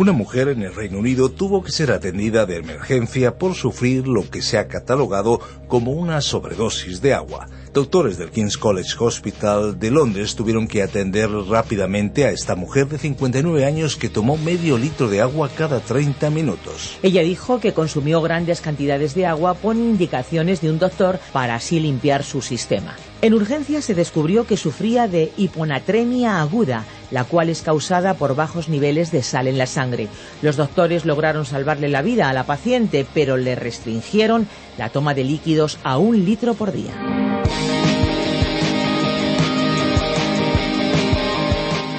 Una mujer en el Reino Unido tuvo que ser atendida de emergencia por sufrir lo que se ha catalogado como una sobredosis de agua. Doctores del King's College Hospital de Londres tuvieron que atender rápidamente a esta mujer de 59 años que tomó medio litro de agua cada 30 minutos. Ella dijo que consumió grandes cantidades de agua por indicaciones de un doctor para así limpiar su sistema. En urgencia se descubrió que sufría de hiponatremia aguda, la cual es causada por bajos niveles de sal en la sangre. Los doctores lograron salvarle la vida a la paciente, pero le restringieron la toma de líquidos a un litro por día.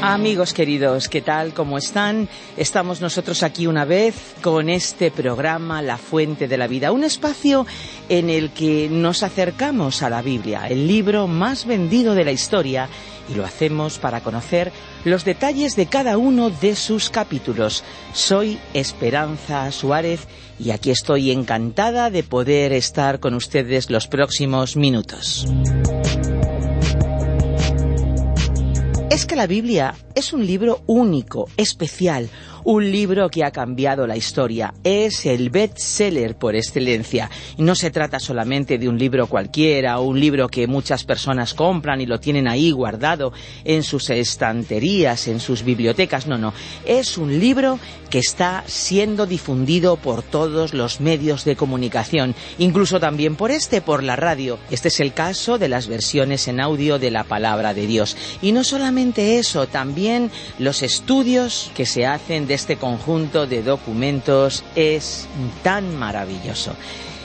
Amigos queridos, ¿qué tal? ¿Cómo están? Estamos nosotros aquí una vez con este programa La Fuente de la Vida, un espacio en el que nos acercamos a la Biblia, el libro más vendido de la historia, y lo hacemos para conocer los detalles de cada uno de sus capítulos. Soy Esperanza Suárez y aquí estoy encantada de poder estar con ustedes los próximos minutos. Es que la Biblia es un libro único, especial, un libro que ha cambiado la historia. Es el bestseller por excelencia. Y no se trata solamente de un libro cualquiera o un libro que muchas personas compran y lo tienen ahí guardado en sus estanterías, en sus bibliotecas. No, no. Es un libro que está siendo difundido por todos los medios de comunicación, incluso también por este, por la radio. Este es el caso de las versiones en audio de la palabra de Dios. Y no solamente eso, también los estudios que se hacen este conjunto de documentos es tan maravilloso.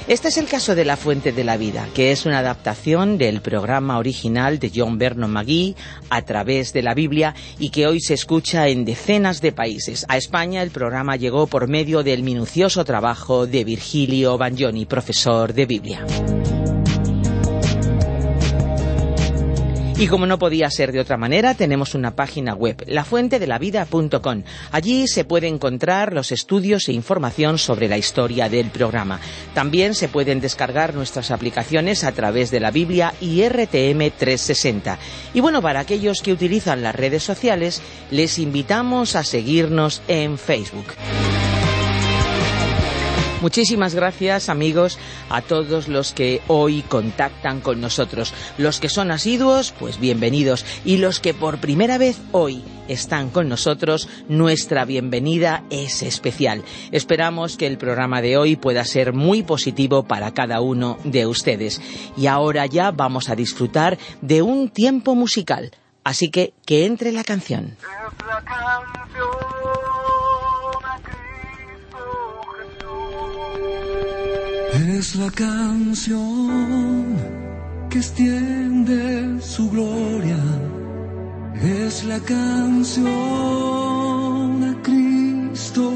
Este es el caso de La Fuente de la Vida, que es una adaptación del programa original de John Vernon McGee a través de la Biblia y que hoy se escucha en decenas de países. A España el programa llegó por medio del minucioso trabajo de Virgilio Bagnoni, profesor de Biblia. Y como no podía ser de otra manera, tenemos una página web, lafuentedelavida.com. Allí se puede encontrar los estudios e información sobre la historia del programa. También se pueden descargar nuestras aplicaciones a través de la Biblia y RTM 360. Y bueno, para aquellos que utilizan las redes sociales, les invitamos a seguirnos en Facebook. Muchísimas gracias amigos a todos los que hoy contactan con nosotros. Los que son asiduos, pues bienvenidos. Y los que por primera vez hoy están con nosotros, nuestra bienvenida es especial. Esperamos que el programa de hoy pueda ser muy positivo para cada uno de ustedes. Y ahora ya vamos a disfrutar de un tiempo musical. Así que que entre la canción. Que extiende su gloria. Es la canción a Cristo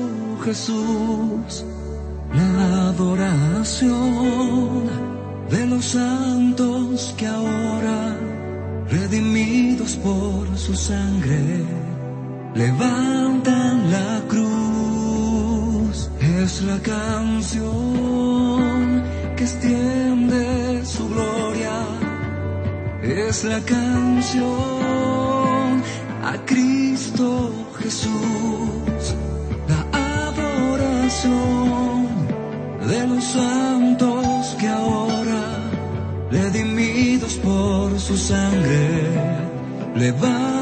Jesús. La adoración de los santos que ahora, redimidos por su sangre, levantan la cruz. Es la canción que extiende su gloria. Es la canción a Cristo Jesús. La adoración de los santos que ahora, redimidos por su sangre, levantan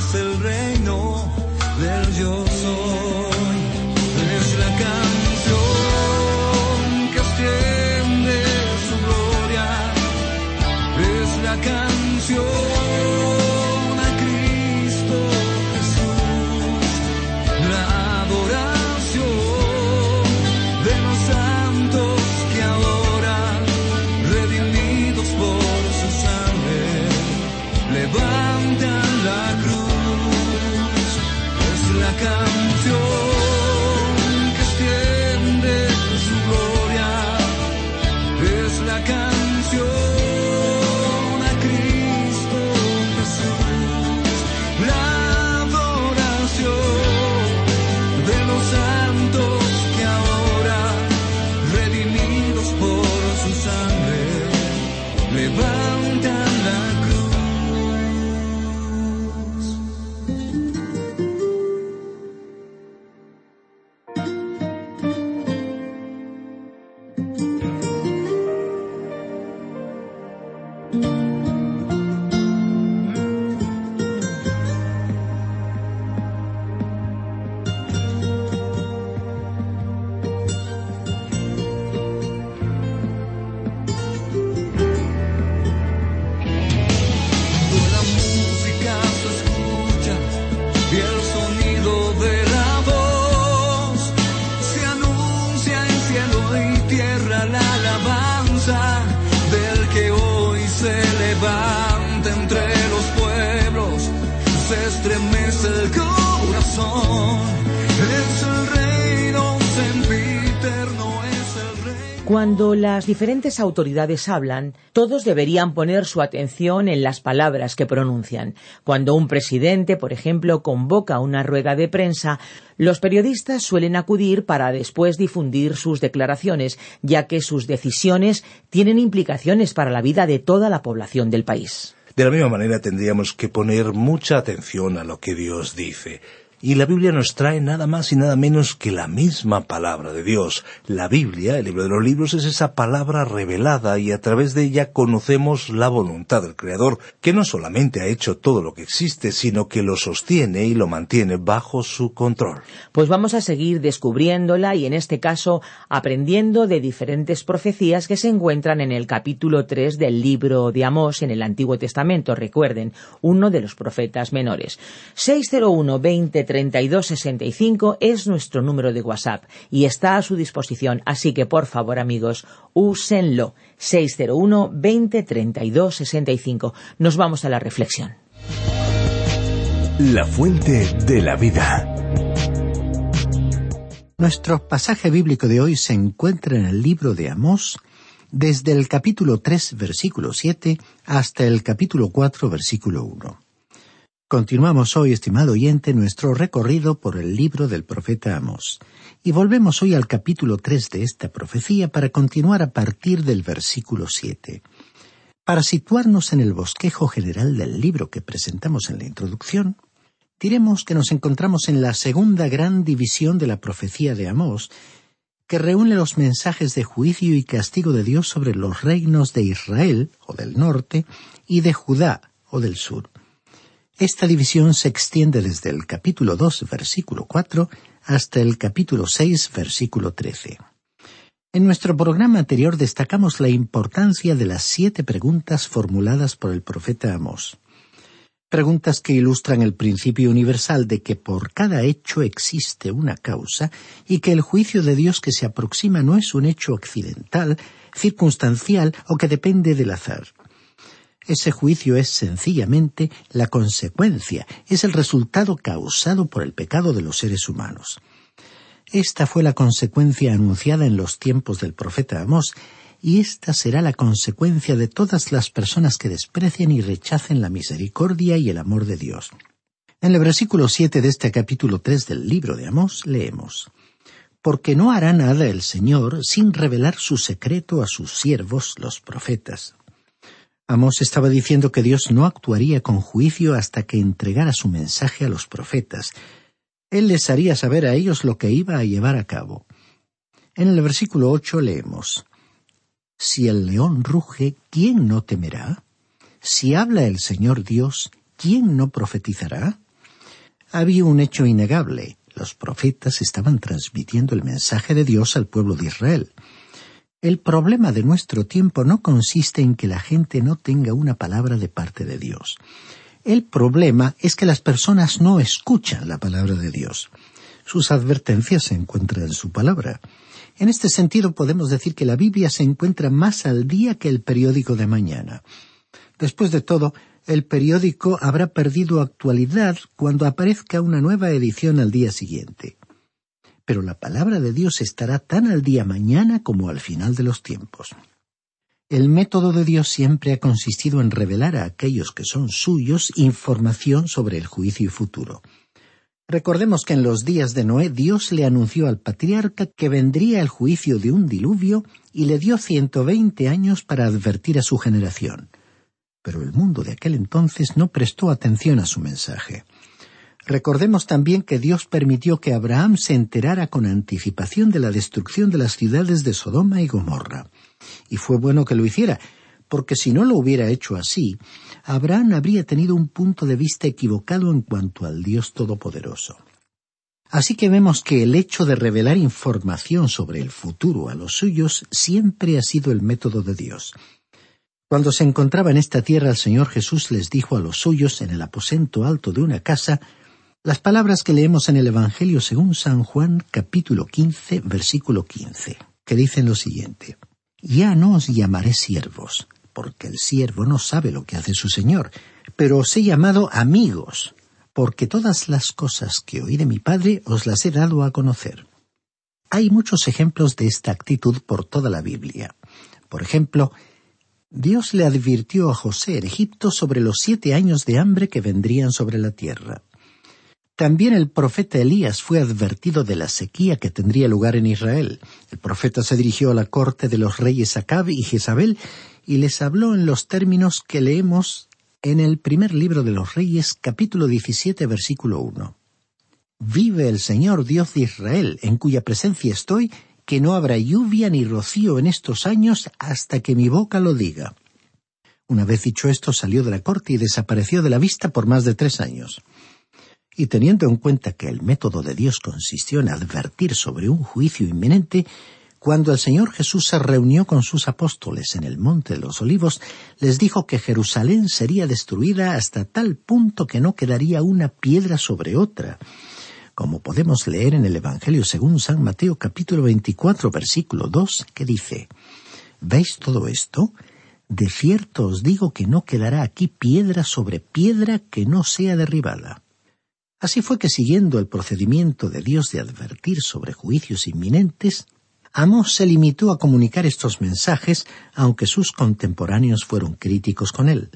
es el reino del yo levantan Cuando las diferentes autoridades hablan, todos deberían poner su atención en las palabras que pronuncian. Cuando un presidente, por ejemplo, convoca una rueda de prensa, los periodistas suelen acudir para después difundir sus declaraciones, ya que sus decisiones tienen implicaciones para la vida de toda la población del país. De la misma manera tendríamos que poner mucha atención a lo que Dios dice. Y la Biblia nos trae nada más y nada menos que la misma palabra de Dios. La Biblia, el libro de los libros, es esa palabra revelada y a través de ella conocemos la voluntad del Creador, que no solamente ha hecho todo lo que existe, sino que lo sostiene y lo mantiene bajo su control. Pues vamos a seguir descubriéndola y en este caso aprendiendo de diferentes profecías que se encuentran en el capítulo 3 del libro de Amós en el Antiguo Testamento, recuerden, uno de los profetas menores. 601 20 32 65 es nuestro número de WhatsApp y está a su disposición, así que por favor amigos, úsenlo. 601 20 32 65. Nos vamos a la reflexión. La fuente de la vida. Nuestro pasaje bíblico de hoy se encuentra en el libro de Amós, desde el capítulo 3, versículo 7, hasta el capítulo 4, versículo 1. Continuamos hoy, estimado oyente, nuestro recorrido por el libro del profeta Amós. Y volvemos hoy al capítulo 3 de esta profecía para continuar a partir del versículo 7. Para situarnos en el bosquejo general del libro que presentamos en la introducción, diremos que nos encontramos en la segunda gran división de la profecía de Amós, que reúne los mensajes de juicio y castigo de Dios sobre los reinos de Israel, o del norte, y de Judá, o del sur. Esta división se extiende desde el capítulo 2, versículo 4, hasta el capítulo 6, versículo 13. En nuestro programa anterior destacamos la importancia de las siete preguntas formuladas por el profeta Amós. Preguntas que ilustran el principio universal de que por cada hecho existe una causa y que el juicio de Dios que se aproxima no es un hecho accidental, circunstancial o que depende del azar. Ese juicio es sencillamente la consecuencia, es el resultado causado por el pecado de los seres humanos. Esta fue la consecuencia anunciada en los tiempos del profeta Amós, y esta será la consecuencia de todas las personas que desprecian y rechacen la misericordia y el amor de Dios. En el versículo siete de este capítulo tres del libro de Amós leemos Porque no hará nada el Señor sin revelar su secreto a sus siervos los profetas. Amós estaba diciendo que Dios no actuaría con juicio hasta que entregara su mensaje a los profetas. Él les haría saber a ellos lo que iba a llevar a cabo. En el versículo ocho leemos Si el león ruge, ¿quién no temerá? Si habla el Señor Dios, ¿quién no profetizará? Había un hecho innegable. Los profetas estaban transmitiendo el mensaje de Dios al pueblo de Israel. El problema de nuestro tiempo no consiste en que la gente no tenga una palabra de parte de Dios. El problema es que las personas no escuchan la palabra de Dios. Sus advertencias se encuentran en su palabra. En este sentido podemos decir que la Biblia se encuentra más al día que el periódico de mañana. Después de todo, el periódico habrá perdido actualidad cuando aparezca una nueva edición al día siguiente pero la palabra de Dios estará tan al día mañana como al final de los tiempos. El método de Dios siempre ha consistido en revelar a aquellos que son suyos información sobre el juicio futuro. Recordemos que en los días de Noé Dios le anunció al patriarca que vendría el juicio de un diluvio y le dio ciento veinte años para advertir a su generación. Pero el mundo de aquel entonces no prestó atención a su mensaje. Recordemos también que Dios permitió que Abraham se enterara con anticipación de la destrucción de las ciudades de Sodoma y Gomorra. Y fue bueno que lo hiciera, porque si no lo hubiera hecho así, Abraham habría tenido un punto de vista equivocado en cuanto al Dios Todopoderoso. Así que vemos que el hecho de revelar información sobre el futuro a los suyos siempre ha sido el método de Dios. Cuando se encontraba en esta tierra el Señor Jesús les dijo a los suyos en el aposento alto de una casa las palabras que leemos en el Evangelio según San Juan capítulo 15 versículo 15, que dicen lo siguiente, Ya no os llamaré siervos, porque el siervo no sabe lo que hace su Señor, pero os he llamado amigos, porque todas las cosas que oí de mi Padre os las he dado a conocer. Hay muchos ejemplos de esta actitud por toda la Biblia. Por ejemplo, Dios le advirtió a José en Egipto sobre los siete años de hambre que vendrían sobre la tierra. También el profeta Elías fue advertido de la sequía que tendría lugar en Israel. El profeta se dirigió a la corte de los reyes Acab y Jezabel y les habló en los términos que leemos en el primer libro de los Reyes, capítulo 17, versículo 1. Vive el Señor Dios de Israel, en cuya presencia estoy, que no habrá lluvia ni rocío en estos años hasta que mi boca lo diga. Una vez dicho esto, salió de la corte y desapareció de la vista por más de tres años. Y teniendo en cuenta que el método de Dios consistió en advertir sobre un juicio inminente, cuando el Señor Jesús se reunió con sus apóstoles en el Monte de los Olivos, les dijo que Jerusalén sería destruida hasta tal punto que no quedaría una piedra sobre otra, como podemos leer en el Evangelio según San Mateo capítulo 24 versículo 2, que dice, ¿Veis todo esto? De cierto os digo que no quedará aquí piedra sobre piedra que no sea derribada. Así fue que siguiendo el procedimiento de Dios de advertir sobre juicios inminentes, Amós se limitó a comunicar estos mensajes, aunque sus contemporáneos fueron críticos con él.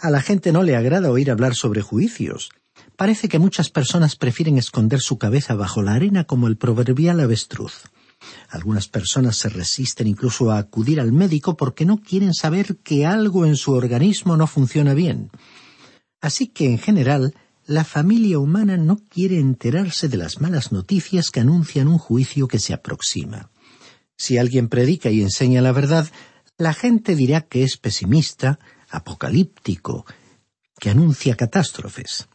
A la gente no le agrada oír hablar sobre juicios. Parece que muchas personas prefieren esconder su cabeza bajo la arena como el proverbial avestruz. Algunas personas se resisten incluso a acudir al médico porque no quieren saber que algo en su organismo no funciona bien. Así que, en general, la familia humana no quiere enterarse de las malas noticias que anuncian un juicio que se aproxima. Si alguien predica y enseña la verdad, la gente dirá que es pesimista, apocalíptico, que anuncia catástrofes.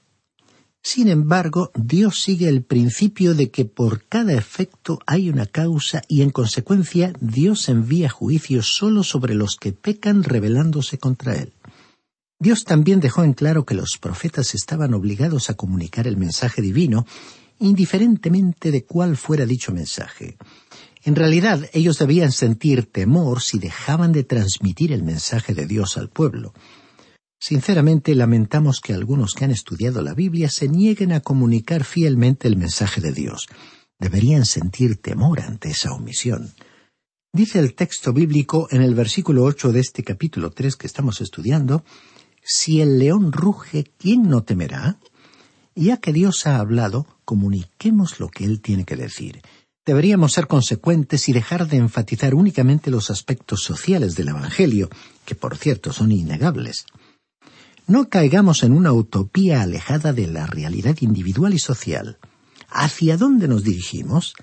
Sin embargo, Dios sigue el principio de que por cada efecto hay una causa y en consecuencia Dios envía juicios solo sobre los que pecan rebelándose contra Él. Dios también dejó en claro que los profetas estaban obligados a comunicar el mensaje divino, indiferentemente de cuál fuera dicho mensaje. En realidad, ellos debían sentir temor si dejaban de transmitir el mensaje de Dios al pueblo. Sinceramente, lamentamos que algunos que han estudiado la Biblia se nieguen a comunicar fielmente el mensaje de Dios. Deberían sentir temor ante esa omisión. Dice el texto bíblico en el versículo ocho de este capítulo tres que estamos estudiando, si el león ruge, ¿quién no temerá? Ya que Dios ha hablado, comuniquemos lo que Él tiene que decir. Deberíamos ser consecuentes y dejar de enfatizar únicamente los aspectos sociales del Evangelio, que por cierto son innegables. No caigamos en una utopía alejada de la realidad individual y social. ¿Hacia dónde nos dirigimos?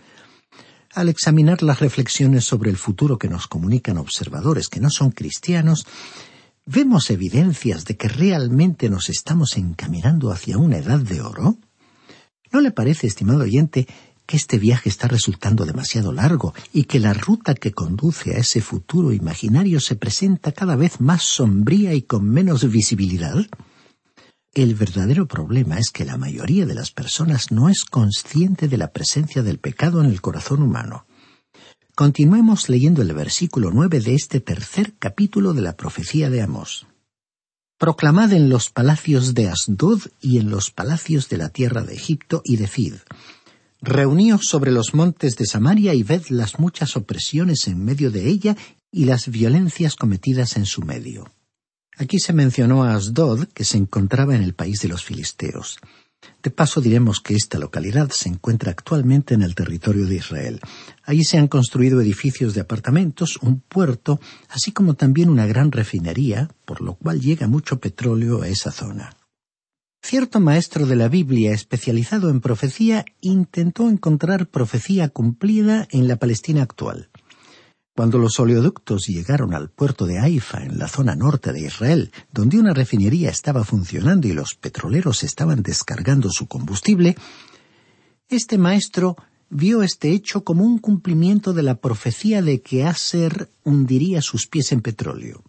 Al examinar las reflexiones sobre el futuro que nos comunican observadores que no son cristianos, ¿vemos evidencias de que realmente nos estamos encaminando hacia una edad de oro? ¿No le parece, estimado oyente, que este viaje está resultando demasiado largo y que la ruta que conduce a ese futuro imaginario se presenta cada vez más sombría y con menos visibilidad? El verdadero problema es que la mayoría de las personas no es consciente de la presencia del pecado en el corazón humano. Continuemos leyendo el versículo nueve de este tercer capítulo de la profecía de Amós. Proclamad en los palacios de Asdod y en los palacios de la tierra de Egipto y decid, Reuníos sobre los montes de Samaria y ved las muchas opresiones en medio de ella y las violencias cometidas en su medio. Aquí se mencionó a Asdod, que se encontraba en el país de los filisteos. De paso diremos que esta localidad se encuentra actualmente en el territorio de Israel. Allí se han construido edificios de apartamentos, un puerto, así como también una gran refinería, por lo cual llega mucho petróleo a esa zona. Cierto maestro de la Biblia especializado en profecía intentó encontrar profecía cumplida en la Palestina actual. Cuando los oleoductos llegaron al puerto de Haifa, en la zona norte de Israel, donde una refinería estaba funcionando y los petroleros estaban descargando su combustible, este maestro vio este hecho como un cumplimiento de la profecía de que Aser hundiría sus pies en petróleo.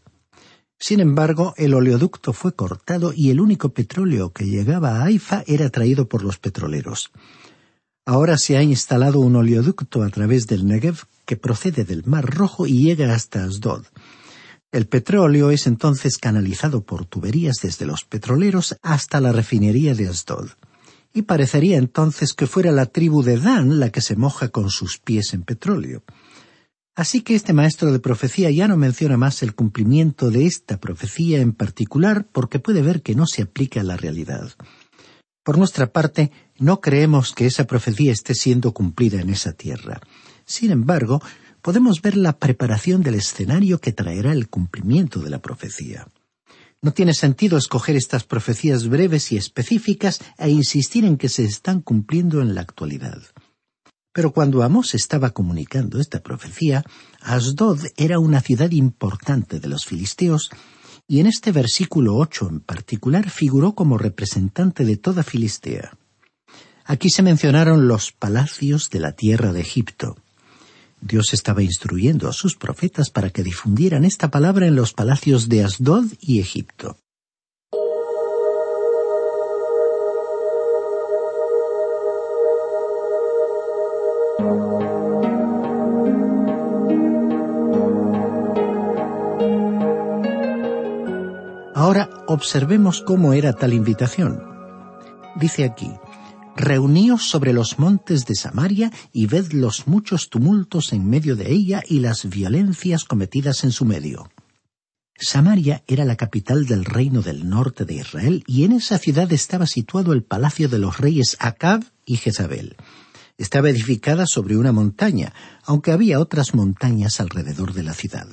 Sin embargo, el oleoducto fue cortado y el único petróleo que llegaba a Haifa era traído por los petroleros. Ahora se ha instalado un oleoducto a través del Negev que procede del Mar Rojo y llega hasta Asdod. El petróleo es entonces canalizado por tuberías desde los petroleros hasta la refinería de Asdod. Y parecería entonces que fuera la tribu de Dan la que se moja con sus pies en petróleo. Así que este maestro de profecía ya no menciona más el cumplimiento de esta profecía en particular porque puede ver que no se aplica a la realidad. Por nuestra parte, no creemos que esa profecía esté siendo cumplida en esa tierra. Sin embargo, podemos ver la preparación del escenario que traerá el cumplimiento de la profecía. No tiene sentido escoger estas profecías breves y específicas e insistir en que se están cumpliendo en la actualidad. Pero cuando Amós estaba comunicando esta profecía, Asdod era una ciudad importante de los filisteos, y en este versículo ocho en particular figuró como representante de toda Filistea. Aquí se mencionaron los palacios de la tierra de Egipto. Dios estaba instruyendo a sus profetas para que difundieran esta palabra en los palacios de Asdod y Egipto. Ahora observemos cómo era tal invitación. Dice aquí, Reuníos sobre los montes de Samaria y ved los muchos tumultos en medio de ella y las violencias cometidas en su medio. Samaria era la capital del reino del norte de Israel y en esa ciudad estaba situado el palacio de los reyes Acab y Jezabel. Estaba edificada sobre una montaña, aunque había otras montañas alrededor de la ciudad.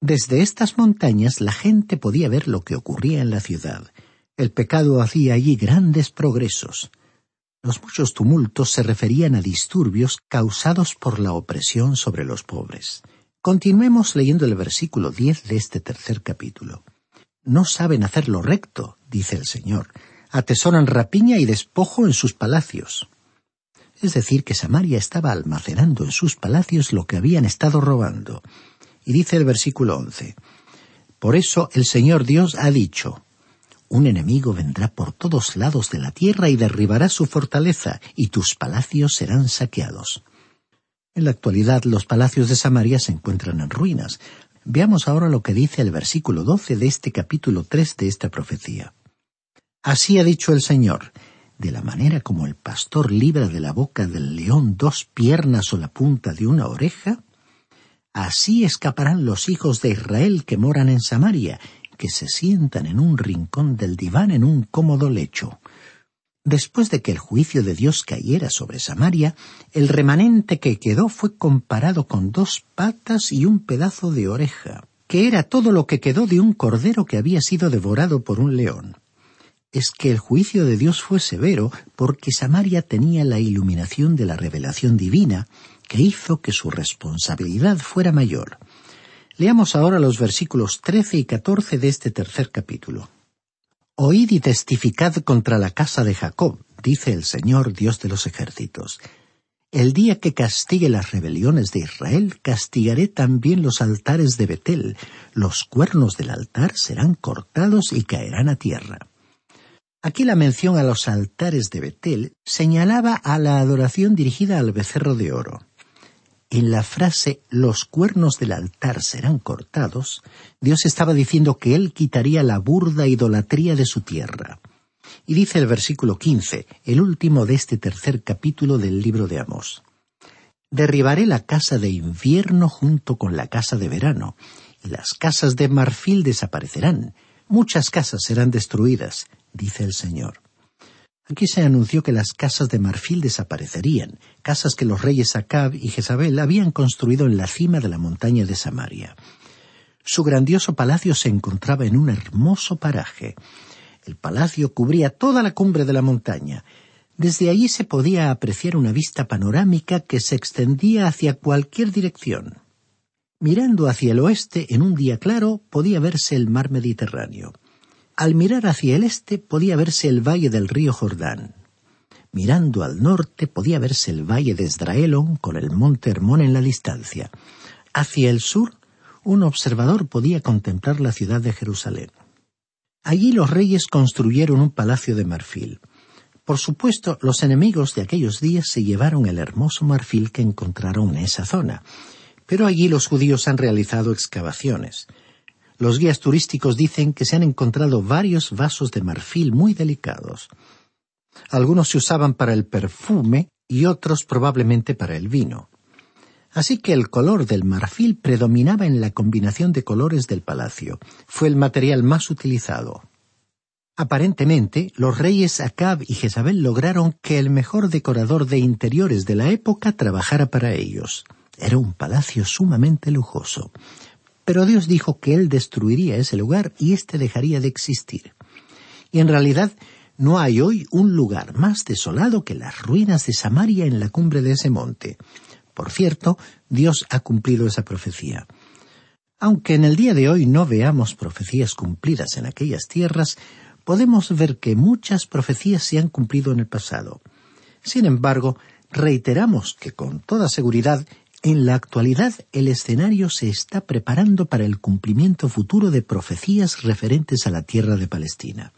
Desde estas montañas la gente podía ver lo que ocurría en la ciudad. El pecado hacía allí grandes progresos. Los muchos tumultos se referían a disturbios causados por la opresión sobre los pobres. Continuemos leyendo el versículo diez de este tercer capítulo. No saben hacer lo recto, dice el Señor. Atesoran rapiña y despojo en sus palacios. Es decir, que Samaria estaba almacenando en sus palacios lo que habían estado robando. Y dice el versículo once, Por eso el Señor Dios ha dicho, un enemigo vendrá por todos lados de la tierra y derribará su fortaleza, y tus palacios serán saqueados. En la actualidad los palacios de Samaria se encuentran en ruinas. Veamos ahora lo que dice el versículo doce de este capítulo tres de esta profecía. Así ha dicho el Señor, de la manera como el pastor libra de la boca del león dos piernas o la punta de una oreja, Así escaparán los hijos de Israel que moran en Samaria, que se sientan en un rincón del diván en un cómodo lecho. Después de que el juicio de Dios cayera sobre Samaria, el remanente que quedó fue comparado con dos patas y un pedazo de oreja, que era todo lo que quedó de un cordero que había sido devorado por un león. Es que el juicio de Dios fue severo porque Samaria tenía la iluminación de la revelación divina que hizo que su responsabilidad fuera mayor. Leamos ahora los versículos 13 y 14 de este tercer capítulo. Oíd y testificad contra la casa de Jacob, dice el Señor Dios de los ejércitos. El día que castigue las rebeliones de Israel, castigaré también los altares de Betel. Los cuernos del altar serán cortados y caerán a tierra. Aquí la mención a los altares de Betel señalaba a la adoración dirigida al becerro de oro en la frase los cuernos del altar serán cortados, Dios estaba diciendo que Él quitaría la burda idolatría de su tierra. Y dice el versículo quince, el último de este tercer capítulo del libro de Amós. Derribaré la casa de invierno junto con la casa de verano, y las casas de marfil desaparecerán, muchas casas serán destruidas, dice el Señor. Aquí se anunció que las casas de marfil desaparecerían, casas que los reyes Acab y Jezabel habían construido en la cima de la montaña de Samaria. Su grandioso palacio se encontraba en un hermoso paraje. El palacio cubría toda la cumbre de la montaña. Desde allí se podía apreciar una vista panorámica que se extendía hacia cualquier dirección. Mirando hacia el oeste, en un día claro, podía verse el mar Mediterráneo. Al mirar hacia el este podía verse el valle del río Jordán. Mirando al norte podía verse el valle de Esdraelon con el monte Hermón en la distancia. Hacia el sur, un observador podía contemplar la ciudad de Jerusalén. Allí los reyes construyeron un palacio de marfil. Por supuesto, los enemigos de aquellos días se llevaron el hermoso marfil que encontraron en esa zona. Pero allí los judíos han realizado excavaciones. Los guías turísticos dicen que se han encontrado varios vasos de marfil muy delicados. Algunos se usaban para el perfume y otros probablemente para el vino. Así que el color del marfil predominaba en la combinación de colores del palacio. Fue el material más utilizado. Aparentemente, los reyes Acab y Jezabel lograron que el mejor decorador de interiores de la época trabajara para ellos. Era un palacio sumamente lujoso. Pero Dios dijo que Él destruiría ese lugar y éste dejaría de existir. Y en realidad no hay hoy un lugar más desolado que las ruinas de Samaria en la cumbre de ese monte. Por cierto, Dios ha cumplido esa profecía. Aunque en el día de hoy no veamos profecías cumplidas en aquellas tierras, podemos ver que muchas profecías se han cumplido en el pasado. Sin embargo, reiteramos que con toda seguridad en la actualidad, el escenario se está preparando para el cumplimiento futuro de profecías referentes a la tierra de Palestina.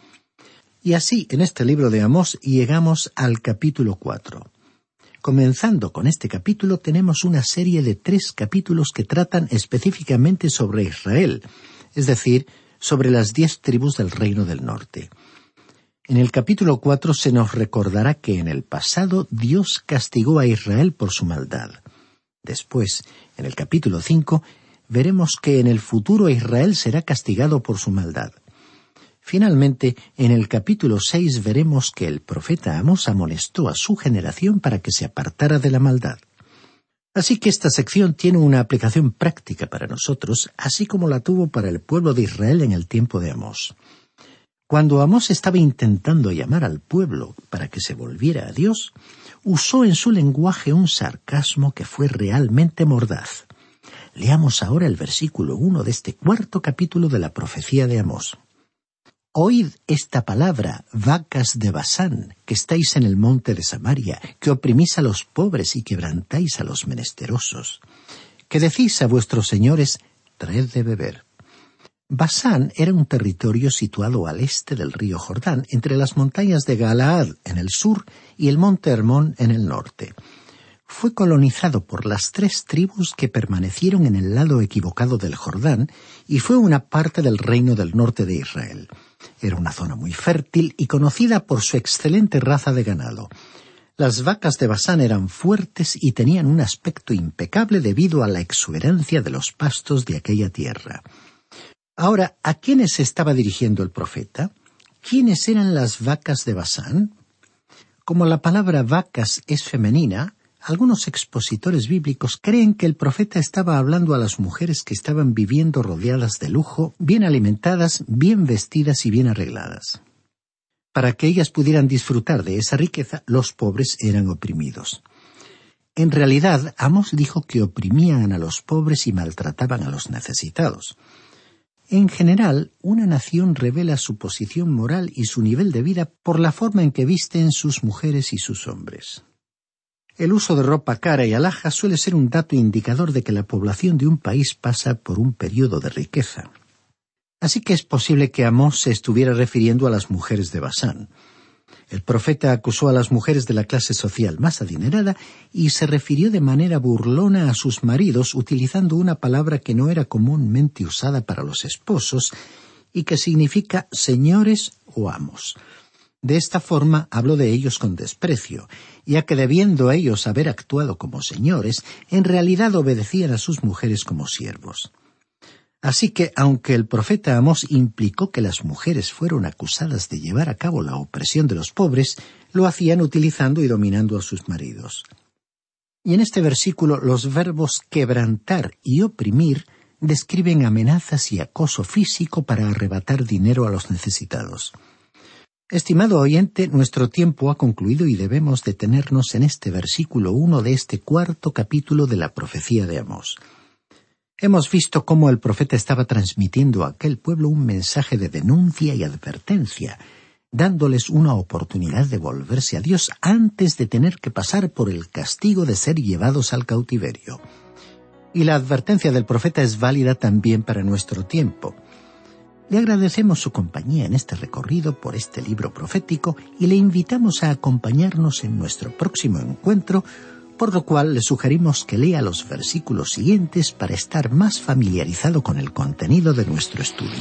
Y así, en este libro de Amós, llegamos al capítulo cuatro. Comenzando con este capítulo, tenemos una serie de tres capítulos que tratan específicamente sobre Israel, es decir, sobre las diez tribus del reino del norte. En el capítulo cuatro se nos recordará que en el pasado Dios castigó a Israel por su maldad. Después, en el capítulo 5, veremos que en el futuro Israel será castigado por su maldad. Finalmente, en el capítulo 6 veremos que el profeta Amos amonestó a su generación para que se apartara de la maldad. Así que esta sección tiene una aplicación práctica para nosotros, así como la tuvo para el pueblo de Israel en el tiempo de Amos. Cuando Amos estaba intentando llamar al pueblo para que se volviera a Dios, usó en su lenguaje un sarcasmo que fue realmente mordaz. Leamos ahora el versículo uno de este cuarto capítulo de la profecía de Amós. Oíd esta palabra, vacas de Basán, que estáis en el monte de Samaria, que oprimís a los pobres y quebrantáis a los menesterosos, que decís a vuestros señores, traed de beber. Basán era un territorio situado al este del río Jordán, entre las montañas de Galaad en el sur y el monte Hermón en el norte. Fue colonizado por las tres tribus que permanecieron en el lado equivocado del Jordán y fue una parte del reino del norte de Israel. Era una zona muy fértil y conocida por su excelente raza de ganado. Las vacas de Basán eran fuertes y tenían un aspecto impecable debido a la exuberancia de los pastos de aquella tierra. Ahora, ¿a quiénes se estaba dirigiendo el profeta? ¿Quiénes eran las vacas de Basán? Como la palabra vacas es femenina, algunos expositores bíblicos creen que el profeta estaba hablando a las mujeres que estaban viviendo rodeadas de lujo, bien alimentadas, bien vestidas y bien arregladas. Para que ellas pudieran disfrutar de esa riqueza, los pobres eran oprimidos. En realidad, Amos dijo que oprimían a los pobres y maltrataban a los necesitados. En general, una nación revela su posición moral y su nivel de vida por la forma en que visten sus mujeres y sus hombres. El uso de ropa cara y alhaja suele ser un dato indicador de que la población de un país pasa por un periodo de riqueza. Así que es posible que Amós se estuviera refiriendo a las mujeres de Basán. El profeta acusó a las mujeres de la clase social más adinerada y se refirió de manera burlona a sus maridos utilizando una palabra que no era comúnmente usada para los esposos y que significa señores o amos. De esta forma habló de ellos con desprecio, ya que debiendo ellos haber actuado como señores, en realidad obedecían a sus mujeres como siervos. Así que, aunque el profeta Amós implicó que las mujeres fueron acusadas de llevar a cabo la opresión de los pobres, lo hacían utilizando y dominando a sus maridos. Y en este versículo los verbos quebrantar y oprimir describen amenazas y acoso físico para arrebatar dinero a los necesitados. Estimado oyente, nuestro tiempo ha concluido y debemos detenernos en este versículo uno de este cuarto capítulo de la profecía de Amós. Hemos visto cómo el profeta estaba transmitiendo a aquel pueblo un mensaje de denuncia y advertencia, dándoles una oportunidad de volverse a Dios antes de tener que pasar por el castigo de ser llevados al cautiverio. Y la advertencia del profeta es válida también para nuestro tiempo. Le agradecemos su compañía en este recorrido por este libro profético y le invitamos a acompañarnos en nuestro próximo encuentro por lo cual le sugerimos que lea los versículos siguientes para estar más familiarizado con el contenido de nuestro estudio.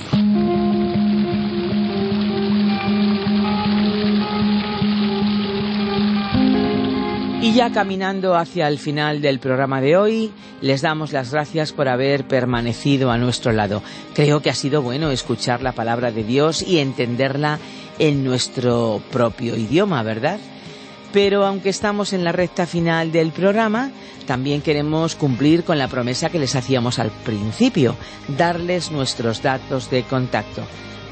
Y ya caminando hacia el final del programa de hoy, les damos las gracias por haber permanecido a nuestro lado. Creo que ha sido bueno escuchar la palabra de Dios y entenderla en nuestro propio idioma, ¿verdad? Pero aunque estamos en la recta final del programa, también queremos cumplir con la promesa que les hacíamos al principio, darles nuestros datos de contacto.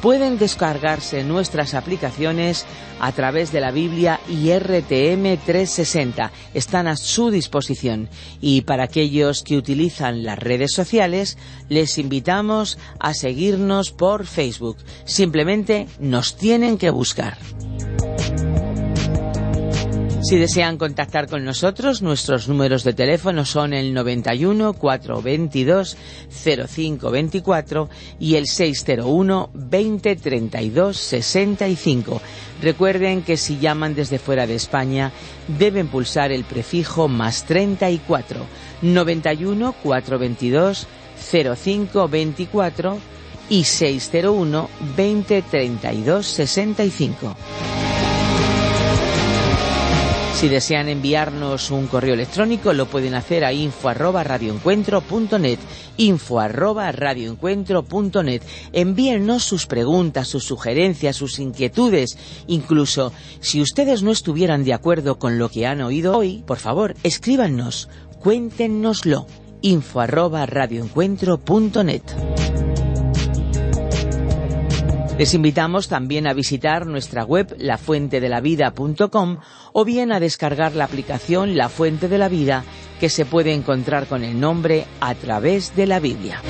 Pueden descargarse nuestras aplicaciones a través de la Biblia y RTM 360. Están a su disposición. Y para aquellos que utilizan las redes sociales, les invitamos a seguirnos por Facebook. Simplemente nos tienen que buscar. Si desean contactar con nosotros, nuestros números de teléfono son el 91 422 0524 y el 601 20 32 65. Recuerden que si llaman desde fuera de España deben pulsar el prefijo más 34 91 422 0524 y 601 20 32 65. Si desean enviarnos un correo electrónico, lo pueden hacer a info arroba info. Envíennos sus preguntas, sus sugerencias, sus inquietudes. Incluso, si ustedes no estuvieran de acuerdo con lo que han oído hoy, por favor, escríbanos, cuéntenoslo, info. Les invitamos también a visitar nuestra web lafuentedelavida.com o bien a descargar la aplicación La Fuente de la Vida que se puede encontrar con el nombre a través de la Biblia.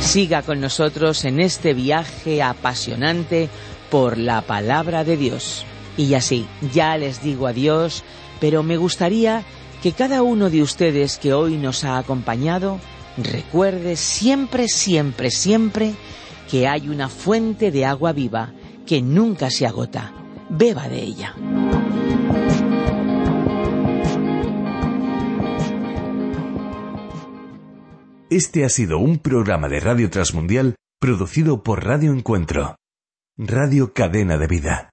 Siga con nosotros en este viaje apasionante por la palabra de Dios. Y así, ya les digo adiós, pero me gustaría que cada uno de ustedes que hoy nos ha acompañado recuerde siempre, siempre, siempre que hay una fuente de agua viva que nunca se agota. Beba de ella. Este ha sido un programa de Radio Transmundial producido por Radio Encuentro, Radio Cadena de Vida.